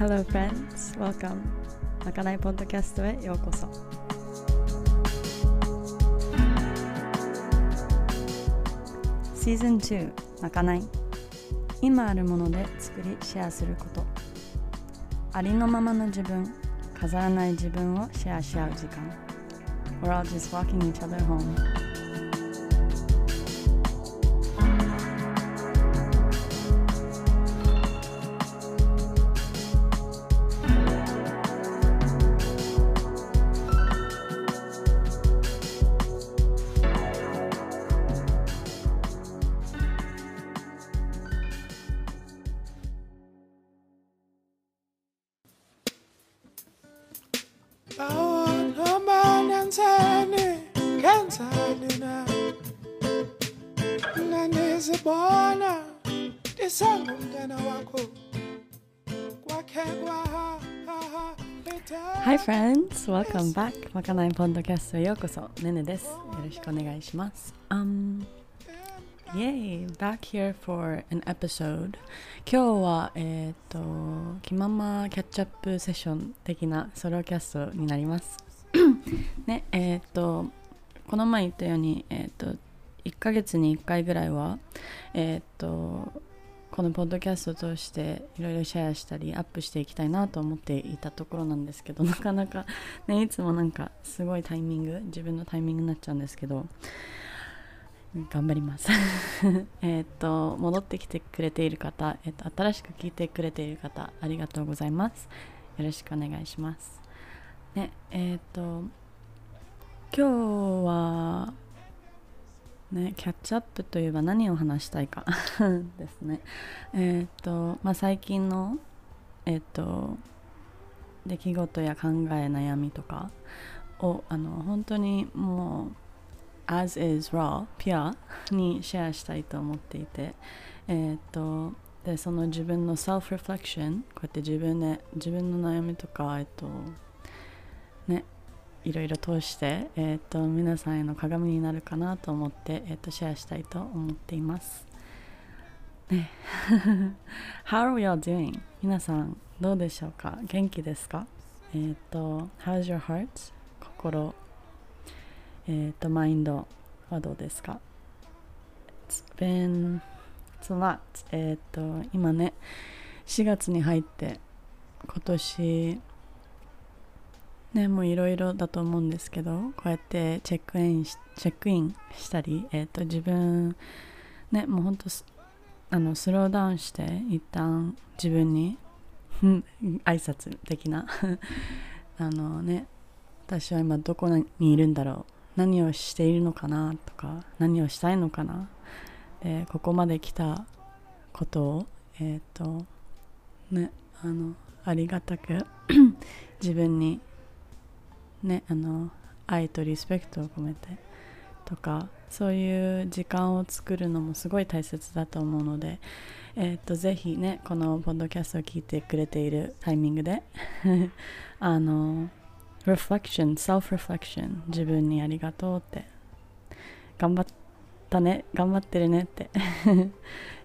Hello friends, welcome. まかないポッドキャストへようこそ。シーズン2まかない。今あるもので作りシェアすること。ありのままの自分飾らない自分をシェアし合う時間。We're all just walking each other home. Hi friends, welcome back. まかないポッドキャストへようこそ。ねねです。よろしくお願いします。Um, yay, back here for an episode. 今日はえっ、と気ままキャッチアップセッション的なソロキャストになります。ねえっ、とこの前言ったようにえっ、と1ヶ月に1回ぐらいはえっ、とこのポッドキャストを通していろいろシェアしたりアップしていきたいなと思っていたところなんですけど なかなかねいつもなんかすごいタイミング自分のタイミングになっちゃうんですけど頑張ります。えっと戻ってきてくれている方、えっと新しく聞いてくれている方ありがとうございます。よろしくお願いします。ねえっ、と今日はね、キャッチアップといえば何を話したいか ですね。えっ、と、まあ、最近の、えっ、と、出来事や考え、悩みとかを、あの、本当にもう、as is raw, pure にシェアしたいと思っていて、えっ、と、で、その自分の self-reflection、こうやって自分で、自分の悩みとか、えっ、と、いろいろ通して、えー、と皆さんへの鏡になるかなと思って、えー、とシェアしたいと思っています。ね How are we all doing? 皆さんどうでしょうか？元気ですか？えっ、と How's your heart? 心えっ、とマインドはどうですか？It's been it's a lot えっ、と今ね4月に入って今年ね、もういろいろだと思うんですけどこうやってチェックインしチェックインしたり、えー、と自分ねもうほんとあのスローダウンして一旦自分に 挨拶的な あのね私は今どこにいるんだろう何をしているのかなとか何をしたいのかなでここまで来たことをえっ、とねあのありがたく 自分にねあの愛とリスペクトを込めてとかそういう時間を作るのもすごい大切だと思うので、えー、とぜひねこのポッドキャストを聞いてくれているタイミングで あの reflection self reflection 自分にありがとうって頑張ったね頑張ってるねって。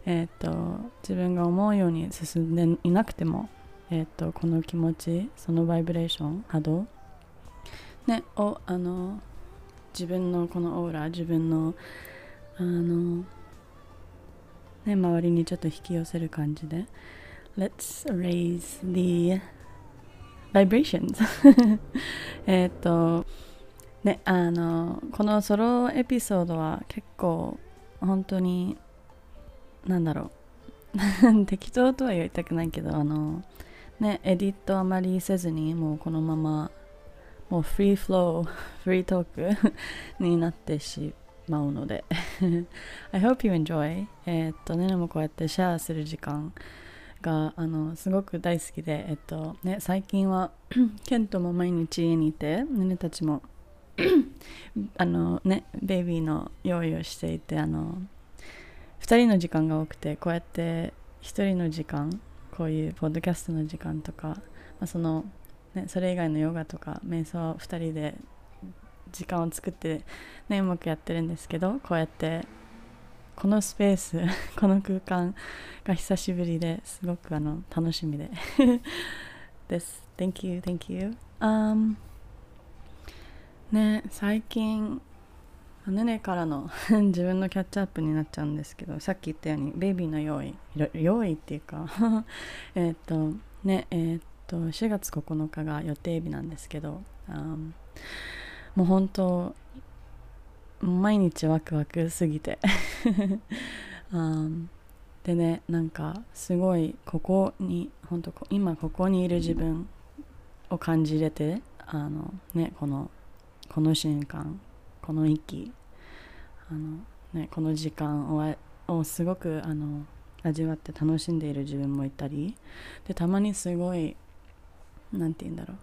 えっと自分が思うように進んでいなくても、えー、とこの気持ちそのバイブレーション波動ね、をあの自分のこのオーラ自分のあのね周りにちょっと引き寄せる感じで Let's raise the vibrations. えっとねあのこのソロエピソードは結構本当になんだろう。適当とは言いたくないけどあのねエディットあまりせずにもうこのままもうフリーフロー、フリートークになってしまうので。I hope you enjoy. えっとねねもこうやってシェアする時間があのすごく大好きでえっとね最近は ケントも毎日家にいてねねたちも あのねベイビーの用意をしていてあの2人の時間が多くてこうやって1人の時間こういうポッドキャストの時間とか、まあ、そのね、それ以外のヨガとか瞑想2人で時間を作って、ね、うまくやってるんですけどこうやってこのスペース この空間が久しぶりですごくあの楽しみで です。Thank you, thank you、um, ね最近ねねからの 自分のキャッチアップになっちゃうんですけどさっき言ったようにベイビーの用意用意っていうかえっとねえー、っと4月9日が予定日なんですけど、um, もう本当毎日ワクワクすぎて、um, でねなんかすごいここに本当今ここにいる自分を感じれてあのねこのこの瞬間この息あの、ね、この時間ををすごくあの味わって楽しんでいる自分もいたりでたまにすごい何て言うんだろう。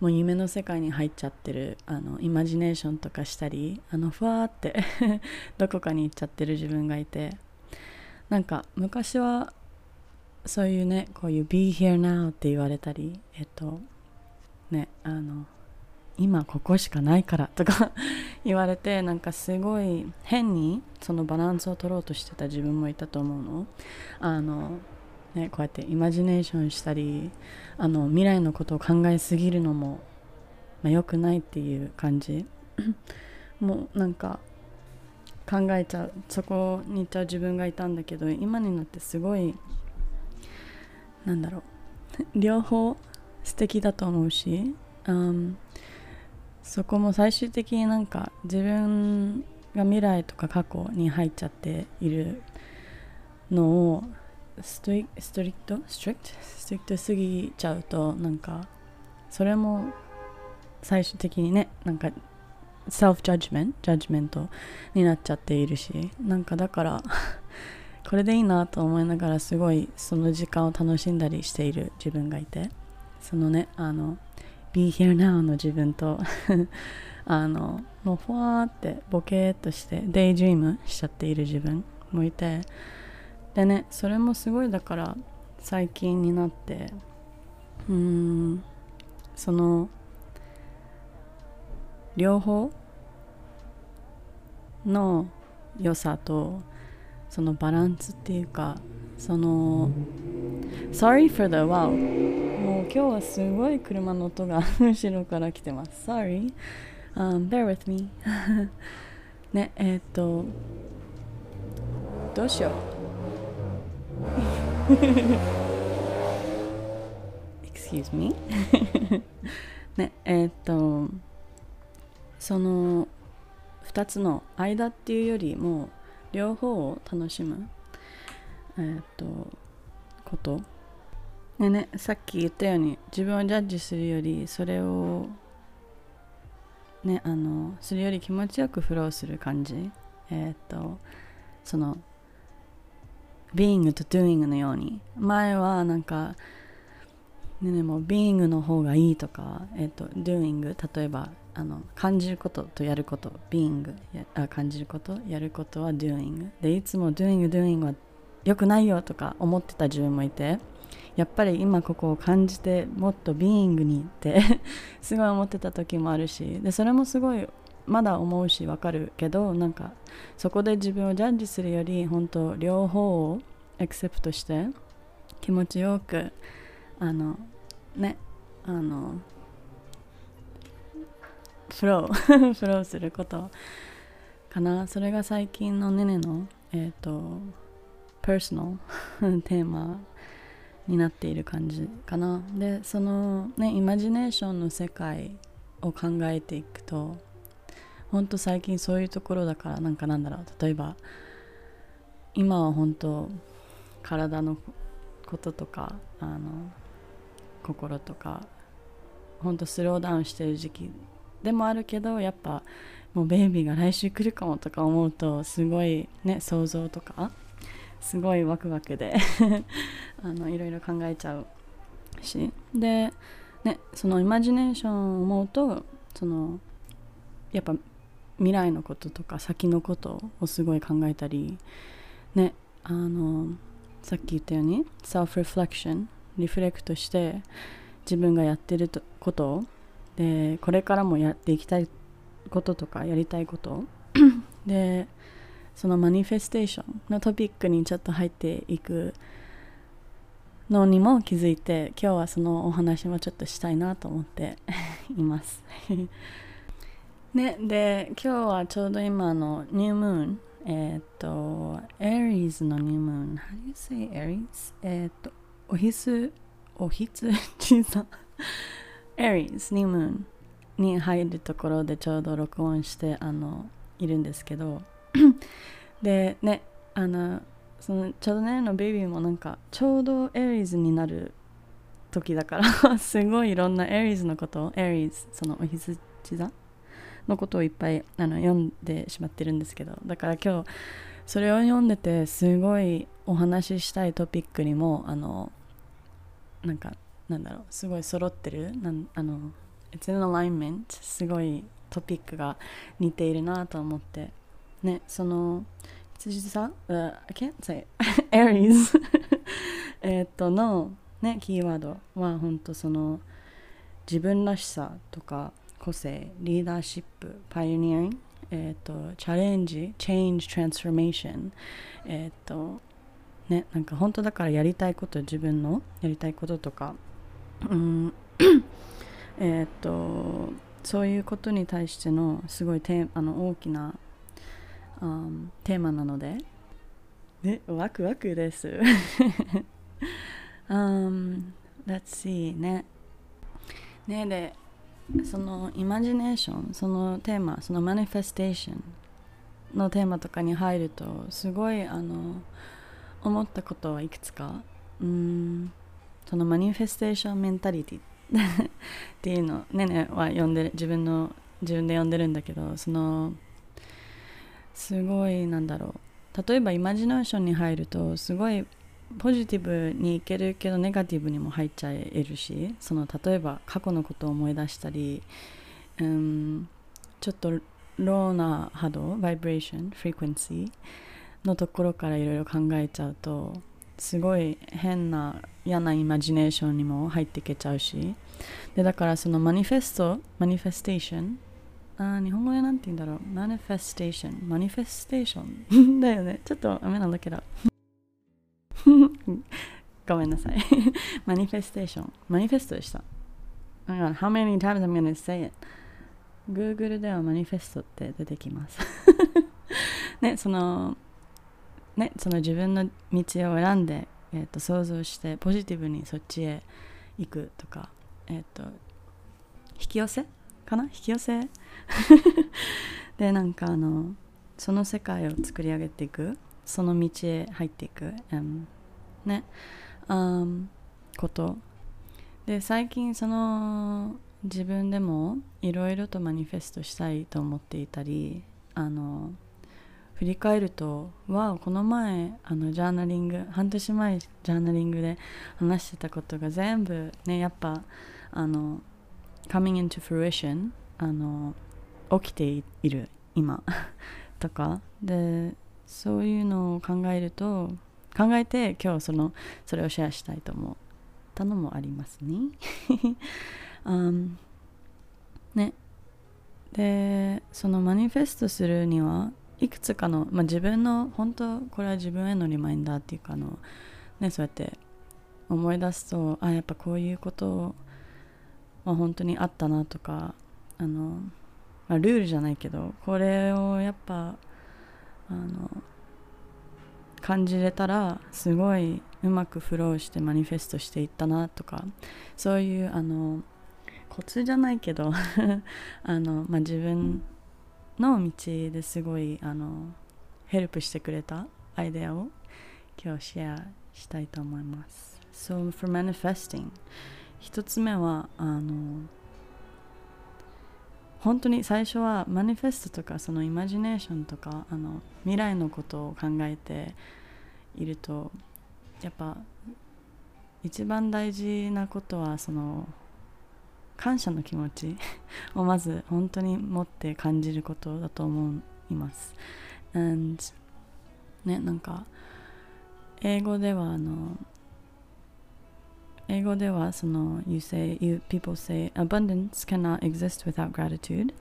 もう夢の世界に入っちゃってるあのイマジネーションとかしたりあのふわーって どこかに行っちゃってる自分がいて。なんか昔はそういうねこういう be here now って言われたりえっとねあの今ここしかないからとか 言われてなんかすごい変にそのバランスを取ろうとしてた自分もいたと思うの。あのねこうやってイマジネーションしたりあの未来のことを考えすぎるのも、まあ、良くないっていう感じ。もうなんか考えちゃうそこに行っちゃう自分がいたんだけど今になってすごいなんだろう 両方素敵だと思うし、うん、そこも最終的になんか自分が未来とか過去に入っちゃっているのをストリストリクト？ストリクト？ストリクトすぎちゃうとなんかそれも最終的にねなんかセルフジャッジメントジャッジメントになっちゃっているしなんかだから これでいいなと思いながらすごいその時間を楽しんだりしている自分がいてそのねあの Be here now の自分と あのもうふわーってボケーっとしてデイジームしちゃっている自分もいてでねそれもすごいだから最近になってうーんその両方の良さとそのバランスっていうかその Sorry for the wow もう今日はすごい車の音が後ろから来てます。Sorry、um, bear with me ねえっ、とどうしよう。Excuse me? ねえっ、とその2つの間っていうよりも両方を楽しむえー、っとこと。でねさっき言ったように自分をジャッジするよりそれをねあのするより気持ちよくフローする感じ。えー、っとその being と doing のように。前はなんかねねも being の方がいいとか、え、っと doing 例えばあの感じることとやること being あ感じることやることは doing でいつも doing doing は良くないよとか思ってた自分もいてやっぱり今ここを感じてもっと being にって すごい思ってた時もあるしでそれもすごいまだ思うしわかるけどなんかそこで自分をジャッジするより本当両方をエクセプトして気持ちよくあのねあのフローフローすることかな。それが最近のねねのえっ、ー、とパーソナルテーマになっている感じかな。でそのねイマジネーションの世界を考えていくとほんと最近そういうところだからなんかなんだろう。例えば今は本当体のこととかあの心とかほんとスローダウンしてる時期でもあるけどやっぱもうベイビーが来週来るかもとか思うとすごいね想像とかすごいワクワクで あのいろいろ考えちゃうし。で、ね、そのイマジネーションを思うとそのやっぱ未来のこととか先のことをすごい考えたりねあのさっき言ったように self reflection リフレクトして自分がやってることでこれからもやっていきたいこととかやりたいこと でそのマニフェステーションのトピックにちょっと入っていくのにも気づいて今日はそのお話もちょっとしたいなと思って います。ねで今日はちょうど今のニュームーンえっ、とエリーズのニュームーン How do you say エリーズえっ、とおひつおひつじさん。エリーズニュームーンに入るところでちょうど録音してあのいるんですけど。でねあのそのちょうどねのベイビーもなんかちょうどエリーズになる時だから すごいいろんなエリーズのことエリーズそのお羊座のことをいっぱいあの読んでしまってるんですけどだから今日それを読んでてすごいお話ししたいトピックにもあのなんかなんだろうすごい揃ってるなんあの It's in alignment すごいトピックが似ているなと思ってねその羊座、uh, I can't say Aries えっとのねキーワードは本当その自分らしさとか個性リーダーシップパイオニアリングえっ、とチャレンジ change transformation えっ、とねなんか本当だからやりたいこと自分のやりたいこととかうん えっとそういうことに対してのすごいテあの大きな、um, テーマなので。でワクワクです。um, Let's see ね。ねでそのイマジネーションそのテーマそのマニフェステーションのテーマとかに入るとすごいあの思ったことはいくつか。うん。そのマニフェステーションメンタリティ。っていうのねねは読んで自分の自分で読んでるんだけどそのすごいなんだろう。例えばイマジネーションに入るとすごいポジティブにいけるけどネガティブにも入っちゃえるしその例えば過去のことを思い出したり、うん、ちょっと low な波動 vibration frequency のところからいろいろ考えちゃうとすごい変な嫌なイマジネーションにも入っていけちゃうしでだからその manifest manifestation あ日本語でなんて言うんだろう？ manifestation manifestationンだよね。ちょっと雨なんだけど。ごめんなさい。マニフェステーションマニフェストでした。How many times I'm gonna say it Google ではマニフェストって出てきます。ねそのねその自分の道を選んで、えーと、想像してポジティブにそっちへ行くとかえっ、ー、と引き寄せかな？引き寄せ？でなんかあのその世界を作り上げていく。その道へ入っていく、um, ね、um, こと。で最近その自分でもいろいろとマニフェストしたいと思っていたりあの振り返るとわこの前あのジャーナリング半年前ジャーナリングで話してたことが全部ねやっぱあの coming into fruition あの起きている今。とか。でそういうのを考えると考えて今日そのそれをシェアしたいと思ったのもありますね。um, ねでそのマニフェストするにはいくつかの、まあ、自分の本当これは自分へのリマインダーっていうかの、ね、そうやって思い出すとあやっぱこういうことは本当にあったなとかあの、まあ、ルールじゃないけどこれをやっぱあの感じれたらすごいうまくフローしてマニフェストしていったなとかそういうあのコツじゃないけど あの、まあ、自分の道ですごいあのヘルプしてくれたアイデアを今日シェアしたいと思います。So for manifesting 一つ目はあの本当に最初はマニフェストとかそのイマジネーションとかあの未来のことを考えているとやっぱ一番大事なことはその感謝の気持ちをまず本当に持って感じることだと思います。And ねなんか英語ではあの英語ではその you say you people say abundance cannot exist without gratitude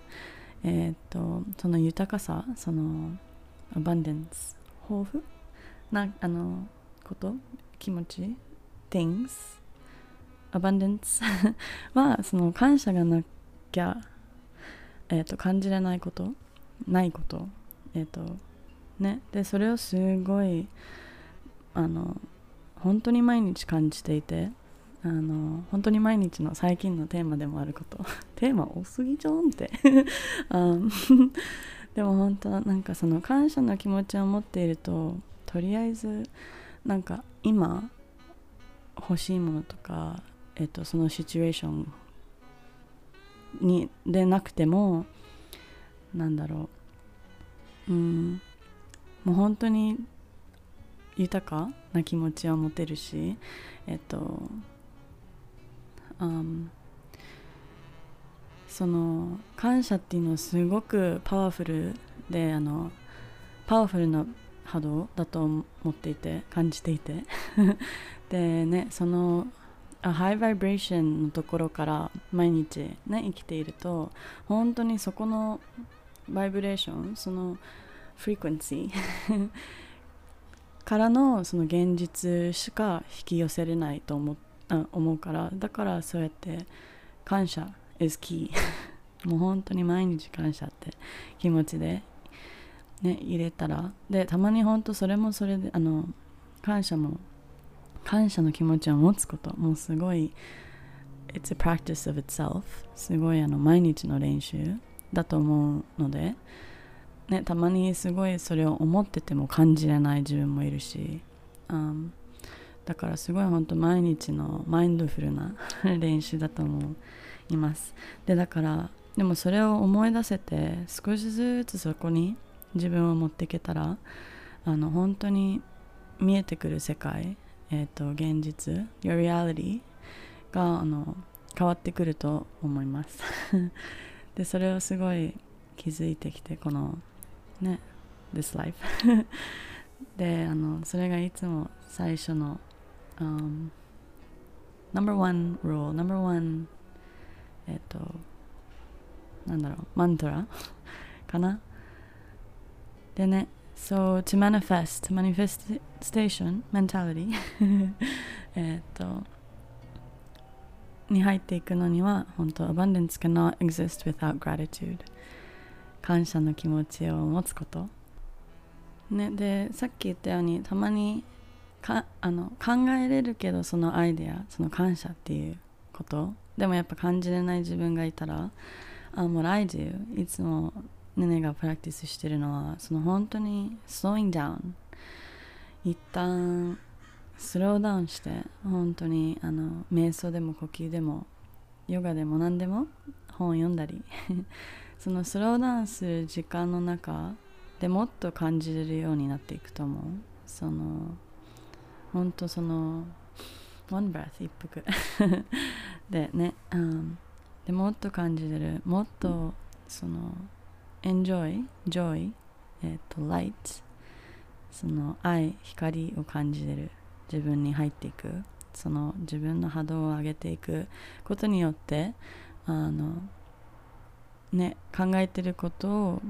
えっとその豊かさその abundance 豊富なあのこと気持ち things abundance はその感謝がなきゃ、えー、と感じれないことないことえっ、とねでそれをすごいあの本当に毎日感じていてあの本当に毎日の最近のテーマでもあること。テーマ多すぎじゃんって。でも本当なんかその感謝の気持ちを持っているととりあえずなんか今欲しいものとか、えっと、そのシチュエーションにでなくてもなんだろう。うん。もう本当に豊かな気持ちを持てるしえっと、um, その感謝っていうのはすごくパワフルであのパワフルな波動だと思っていて感じていて。でねそのハイバイブレーションのところから毎日ね生きていると本当にそこのバイブレーションそのフリクエンシーからのその現実しか引き寄せれないと思って。思うからだからそうやって感謝 is key もう本当に毎日感謝って気持ちでね入れたらでたまに本当それもそれであの感謝も感謝の気持ちを持つこともうすごい It's a practice of itself すごいあの毎日の練習だと思うので、ね、たまにすごいそれを思ってても感じれない自分もいるし、um, だからすごい本当毎日のマインドフルな 練習だと思います。でだからでもそれを思い出せて少しずつそこに自分を持っていけたらあの本当に見えてくる世界、えーと、現実 Your reality があの変わってくると思います。でそれをすごい気づいてきてこのね This life であのそれがいつも最初の、um, Number one rule Number one えっとなんだろうマントラかなでね So to manifest manifestation mentality えっとに入っていくのには本当 abundance cannot exist without gratitude 感謝の気持ちを持つことねでさっき言ったようにたまにかあの考えれるけどそのアイデアその感謝っていうこと。でもやっぱ感じれない自分がいたらあもう I do いつもネネがプラクティスしてるのはその本当に slowing down 一旦スローダウンして本当にあの瞑想でも呼吸でもヨガでも何でも本を読んだり。そのスローダウンする時間の中でもっと感じれるようになっていくと思う。その本当その one breath 一服。でね、うん、でもっと感じれるもっとその enjoy joy えっ、と light その愛光を感じれる自分に入っていくその自分の波動を上げていくことによってあのね考えてることを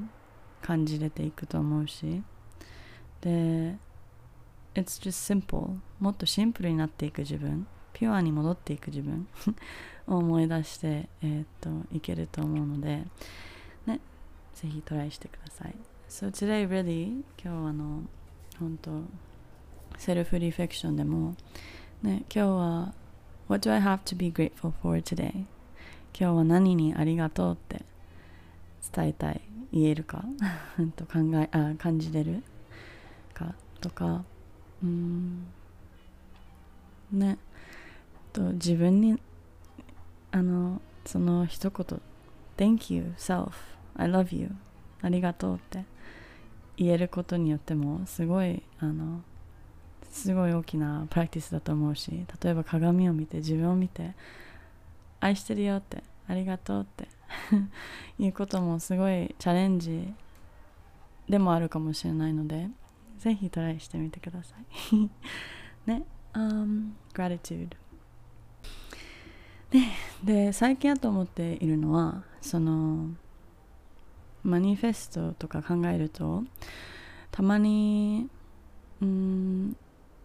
感じれていくと思うし。で It's just simple. もっとシンプルになっていく自分。ピュアに戻っていく自分。を思い出して、えー、っといけると思うので、ね、ぜひトライしてください。So today really 今日あの本当セルフリフレクションでも、ね、今日は What do I have to be grateful for today? 今日は何にありがとうって伝えたい。言えるか？と考えあ感じれるか？とかうん。ね。と自分にあのその一言 Thank you, self, I love you ありがとうって言えることによってもすごいあのすごい大きなプラクティスだと思うし例えば鏡を見て自分を見て愛してるよってありがとうって いうこともすごいチャレンジでもあるかもしれないのでぜひトライしてみてください。ね、um, gratitude. ね、で最近あと思っているのはそのマニフェストとか考えるとたまにうん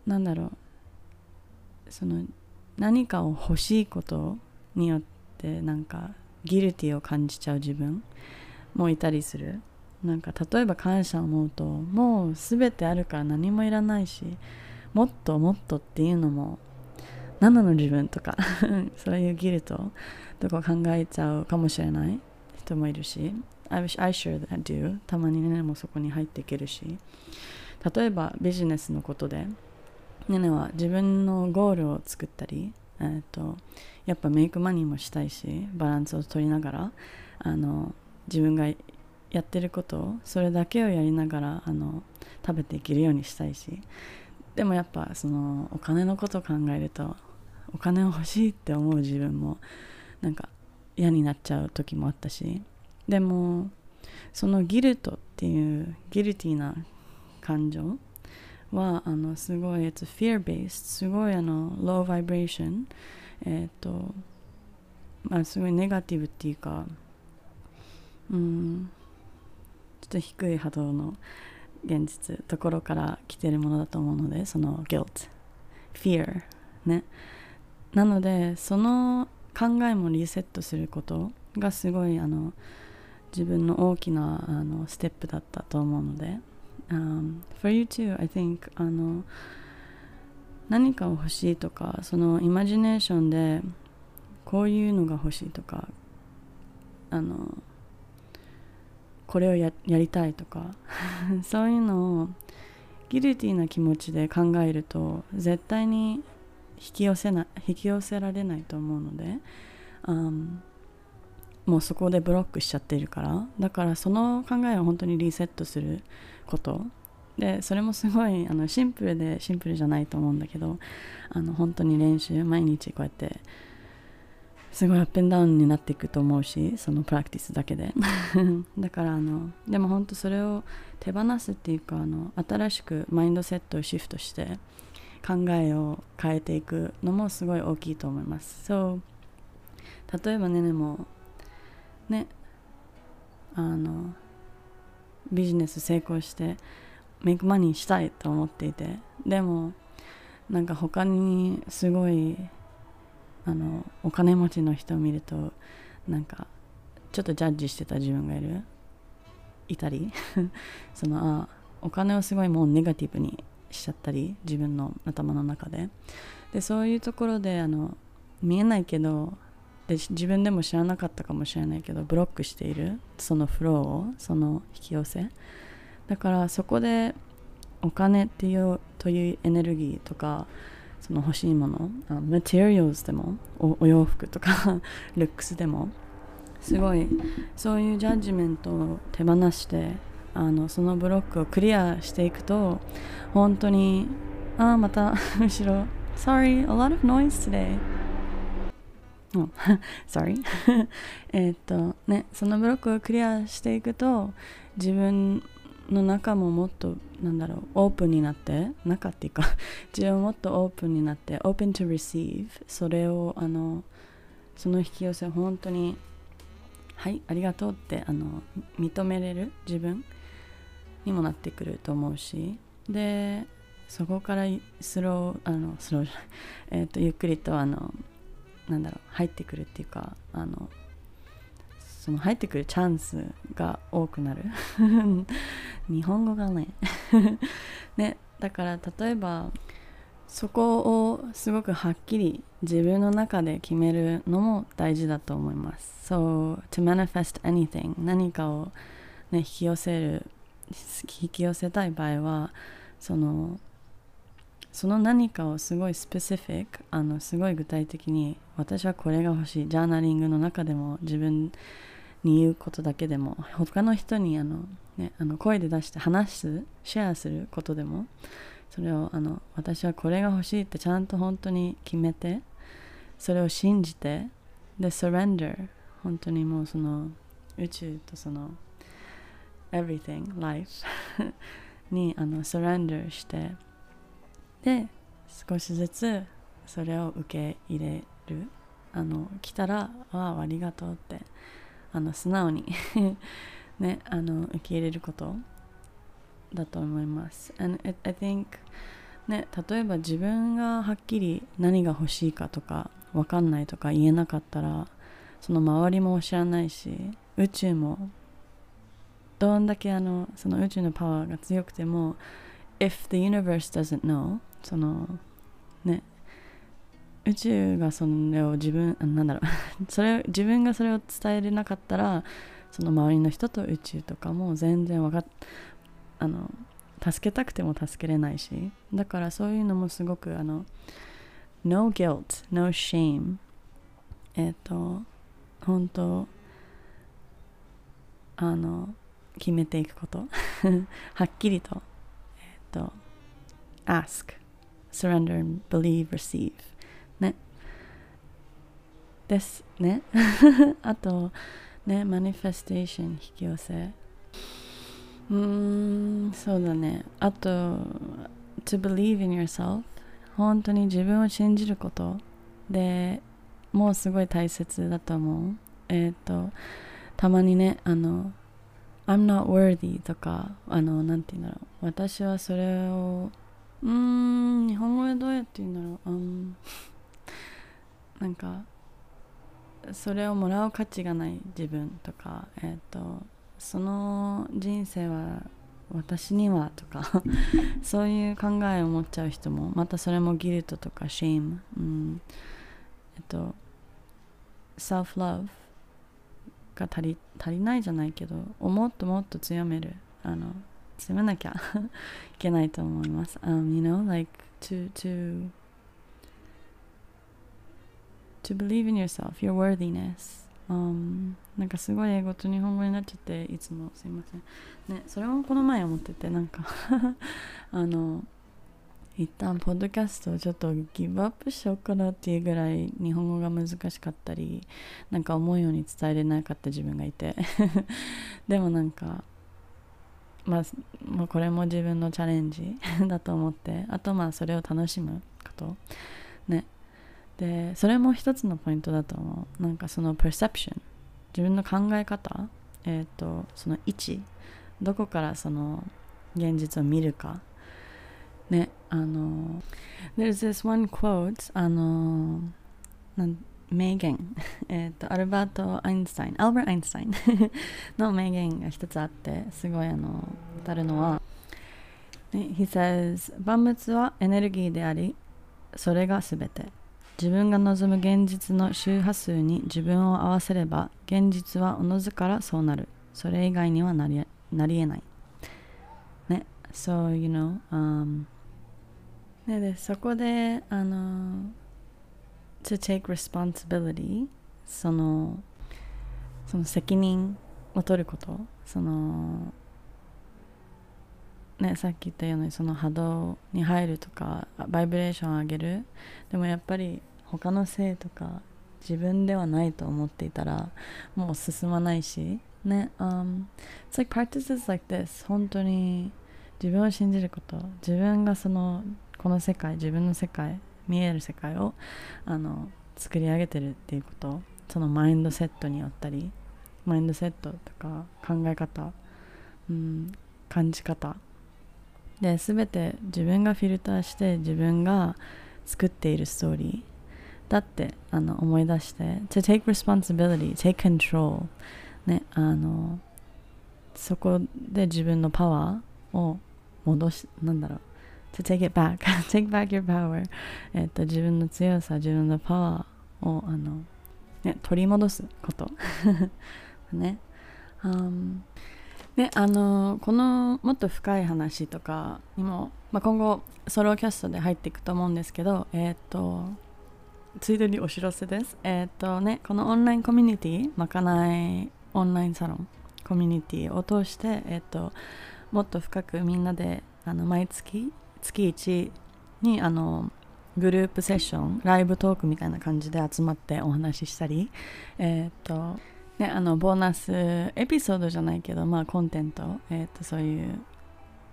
なんだろう。その何かを欲しいことによってなんかギルティを感じちゃう自分もいたりする。なんか例えば感謝を思うともう全てあるから何もいらないしもっともっとっていうのも何の自分とか そういうギルトとか考えちゃうかもしれない。人もいるし。I, wish I sure that do たまにねもそこに入っていけるし。例えばビジネスのことでねねは自分のゴールを作ったり、えーと、やっぱメイクマニーもしたいしバランスを取りながらあの自分がやってることそれだけをやりながらあの食べていけるようにしたいしでもやっぱそのお金のことを考えるとお金を欲しいって思う自分もなんか嫌になっちゃう時もあったしでもそのギルトっていうギルティな感情はあのすごい It's fear based すごいあの low vibration えっ、とまあすごいネガティブっていうかうんちょっと低い波動の現実ところから来てるものだと思うのでその guilt fear ね。なのでその考えもリセットすることがすごいあの自分の大きなあのステップだったと思うので、um, For you too I think あの何かを欲しいとかそのイマジネーションでこういうのが欲しいとかあのこれをやりたいとか。そういうのをギルティな気持ちで考えると絶対に引き寄せな引き寄せられないと思うので、um, もうそこでブロックしちゃっているから。だからその考えを本当にリセットすること。でそれもすごいあのシンプルでシンプルじゃないと思うんだけどあの本当に練習毎日こうやってすごいアップンダウンになっていくと思うしそのプラクティスだけで だからあのでも本当それを手放すっていうかあの新しくマインドセットをシフトして考えを変えていくのもすごい大きいと思います。そう例えばねねもねあのビジネス成功してメイクマニーしたいと思っていてでもなんか他にすごいあのお金持ちの人を見るとなんかちょっとジャッジしてた自分がいる。いたり。そのあお金をすごいもうネガティブにしちゃったり自分の頭の中で。でそういうところであの見えないけどで自分でも知らなかったかもしれないけどブロックしている。そのフローをその引き寄せ。だからそこでお金っていうというエネルギーとかその欲しいものあマテリアルズでもお洋服とか ルックスでもすごいそういうジャッジメントを手放してあのそのブロックをクリアしていくと本当にああまた 後ろ Sorry, a lot of noise today. Sorry. えっとねそのブロックをクリアしていくと自分の中ももっとなんだろうオープンになって中っていうか 自分もっとオープンになって open to receive それをあのその引き寄せ本当にはいありがとうってあの認めれる自分にもなってくると思うしでそこからスローあのスローじゃない、えーと、ゆっくりとあのなんだろう入ってくるっていうかあのその入ってくるチャンスが多くなる 日本語がね ねだから例えばそこをすごくはっきり自分の中で決めるのも大事だと思います。So, to manifest anything 何かを、ね、引き寄せる引き寄せたい場合はそのその何かをすごいスペシフィックあのすごい具体的に私はこれが欲しいジャーナリングの中でも自分に言うことだけでも他の人にあの、ね、あの声で出して話すシェアすることでもそれをあの私はこれが欲しいってちゃんと本当に決めてそれを信じてで surrender 本当にもうその宇宙とその everything life にあの surrender してで少しずつそれを受け入れる。あの来たら「ああありがとう」ってあの素直に ねあの受け入れることだと思います。And I think ね、例えば自分がはっきり何が欲しいかとか分かんないとか言えなかったらその周りも知らないし宇宙もどんだけあのその宇宙のパワーが強くても if the universe doesn't know そのね宇宙がそれを自分なんだろう。それ自分がそれを伝えれなかったらその周りの人と宇宙とかも全然わかっあの助けたくても助けれないし。だからそういうのもすごくあの no guilt no shame えっ、と本当あの決めていくこと。はっきりとえっ、と ask surrender believe receive ね。ですね。あとねマニフェステーション引き寄せ。うーんそうだね。あと to believe in yourself 本当に自分を信じること。でもうすごい大切だと思う。えっ、ー、とたまにねあの I'm not worthy とかあのなんて言うんだろう。私はそれをうーん日本語でどうやって言うんだろう、うん、なんかそれをもらう価値がない自分とかえ、ー、とその人生は私にはとか そういう考えを持っちゃう人もまたそれもギルトとかシェイム、うん、えっと self love が足り足りないじゃないけどもっともっと強める。あの強めなきゃ いけないと思います、um, you know like to to to believe in yourself your worthiness. Um, なんかすごい英語と日本語になっちゃっていつもすいません。ねそれもこの前思っててなんか。あの一旦ポッドキャストをちょっとギブアップしようかなっていうぐらい日本語が難しかったりなんか思うように伝えれなかった自分がいて。でもなんかまあ、まあ、これも自分のチャレンジだと思って。あとまあそれを楽しむこと。ね。でそれも一つのポイントだと思う。なんかその perception 自分の考え方。えっ、ー、とその位置。どこからその現実を見るか。ねあの There's this one quote あの名言。えっとアルバート・アインスタイン。アルバート・アインスタイン。の名言が一つあってすごいあの当たるのは、He says 万物はエネルギーでありそれが全て。自分が望む現実の周波数に自分を合わせれば現実はおのずからそうなる。それ以外にはなりなりえない。ね So you know、um, ねでそこであの to take responsibility そのその責任を取ることそのね、さっき言ったようにその波動に入るとかバイブレーションを上げる。でもやっぱり他のせいとか自分ではないと思っていたらもう進まないしね、um, It's like practices like 本当に自分を信じること。自分がそのこの世界自分の世界見える世界をあの作り上げてるっていうこと。そのマインドセットによったりマインドセットとか考え方、うん、感じ方。で全て自分がフィルターして自分が作っているストーリーだってあの思い出して to take responsibility take control ねあのそこで自分のパワーを戻しなんだろう to take it back take back your power えっと自分の強さ自分のパワーをあの、ね、取り戻すこと ね、um, ねあのこのもっと深い話とかにも、まあ、今後ソロキャストで入っていくと思うんですけどえ、ー、とついでにお知らせです。え、ー、とねこのオンラインコミュニティまかないオンラインサロンコミュニティを通してえ、ー、ともっと深くみんなであの毎月月1にあのグループセッションライブトークみたいな感じで集まってお話ししたりえっ、とね、あのボーナスエピソードじゃないけど、まあ、コンテント、えー、そういう、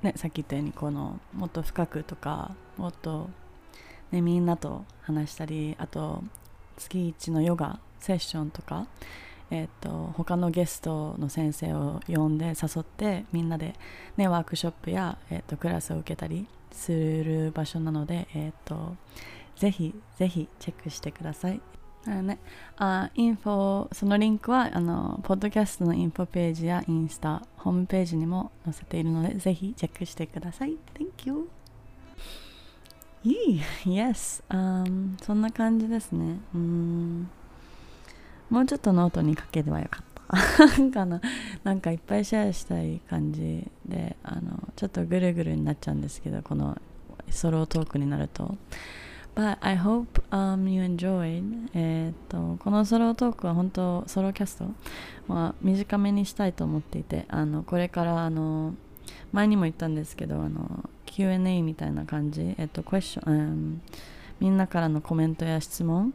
ね、さっき言ったようにこのもっと深くとかもっと、ね、みんなと話したりあと月1のヨガセッションとかえー、と他のゲストの先生を呼んで誘ってみんなで、ね、ワークショップや、えー、とクラスを受けたりする場所なので、えー、とぜひぜひチェックしてください。あね、あインフォそのリンクはあのポッドキャストのインフォページやインスタホームページにも載せているのでぜひチェックしてください。Thank you. いい。Yes、um, そんな感じですね。うん。もうちょっとノートに書ければよかった。かな。なんかいっぱいシェアしたい感じであのちょっとぐるぐるになっちゃうんですけどこのソロトークになると。But I hope、um, you enjoyed. えっとこのソロトークは本当ソロキャスト。は短めにしたいと思っていてあのこれからあの前にも言ったんですけどあの Q&A みたいな感じ、えっと、クエスチョン、うん、みんなからのコメントや質問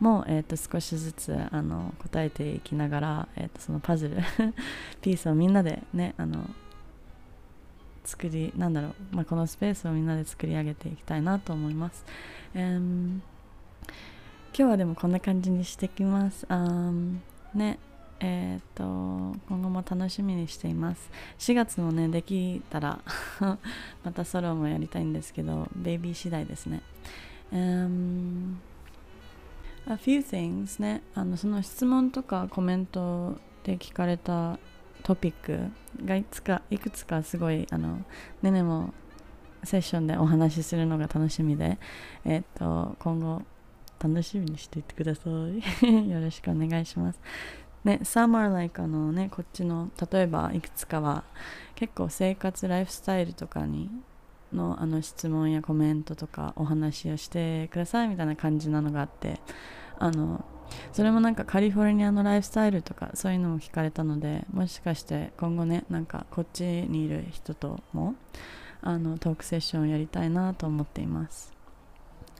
も、えっと、少しずつあの答えていきながら、えっと、そのパズル ピースをみんなでねあの作りなんだろう、まあ、このスペースをみんなで作り上げていきたいなと思います。Um, 今日はでもこんな感じにしてきます。Um, ね、えっ、と、今後も楽しみにしています。4月もね、できたら またソロもやりたいんですけど、ベイビー次第ですね。Um, a few things ね、あのその質問とかコメントで聞かれたトピックがいつかいくつかすごいあのねねもセッションでお話しするのが楽しみで、えっ、と、今後楽しみにしていてください。よろしくお願いします。ね、some are like あのね、こっちの、例えばいくつかは結構生活、ライフスタイルとかにのあの質問やコメントとかお話をしてくださいみたいな感じなのがあって、あの、それもなんかカリフォルニアのライフスタイルとかそういうのも聞かれたのでもしかして今後ねなんかこっちにいる人ともあのトークセッションをやりたいなと思っています。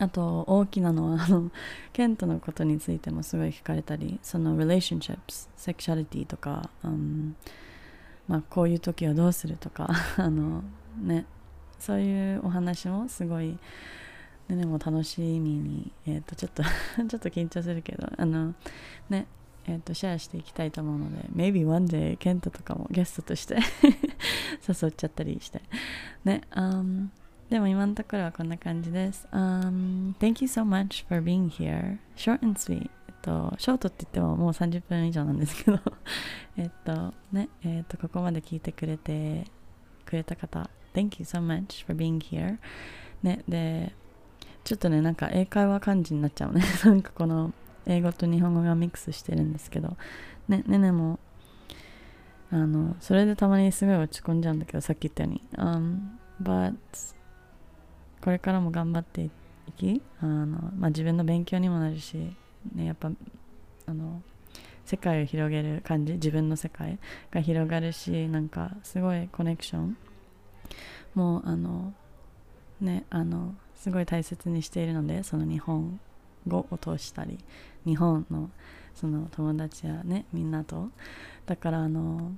あと大きなのはあのケントのことについてもすごい聞かれたりその relationships セクシャリティとか、um, まあ、こういう時はどうするとか あのねそういうお話もすごいでも楽しみに、えー、とちょっと ちょっと緊張するけどあのねえーと、シェアしていきたいと思うので maybe one day ケントとかもゲストとして 誘っちゃったりして。ね、um, でも今のところはこんな感じです、um, Thank you so much for being here. Short and sweet. えっと、ショートって言ってももう30分以上なんですけど。えっとねえっとここまで聞いてくれてくれた方 Thank you so much for being here. ねでちょっとねなんか英会話感じになっちゃうね。なんかこの英語と日本語がミックスしてるんですけど。ねねねもあのそれでたまにすごい落ち込んじゃうんだけどさっき言ったように、um, but これからも頑張っていきあの、まあ、自分の勉強にもなるし、ね、やっぱあの世界を広げる感じ自分の世界が広がるしなんかすごいコネクション。もうあのねあのすごい大切にしているのでその日本語を通したり日本のその友達やねみんなとだからあの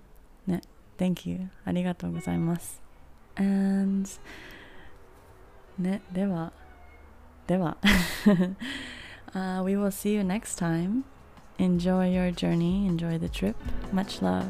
ね Thank you ありがとうございます and ねではでは uh, we will see you next time enjoy your journey enjoy the trip much love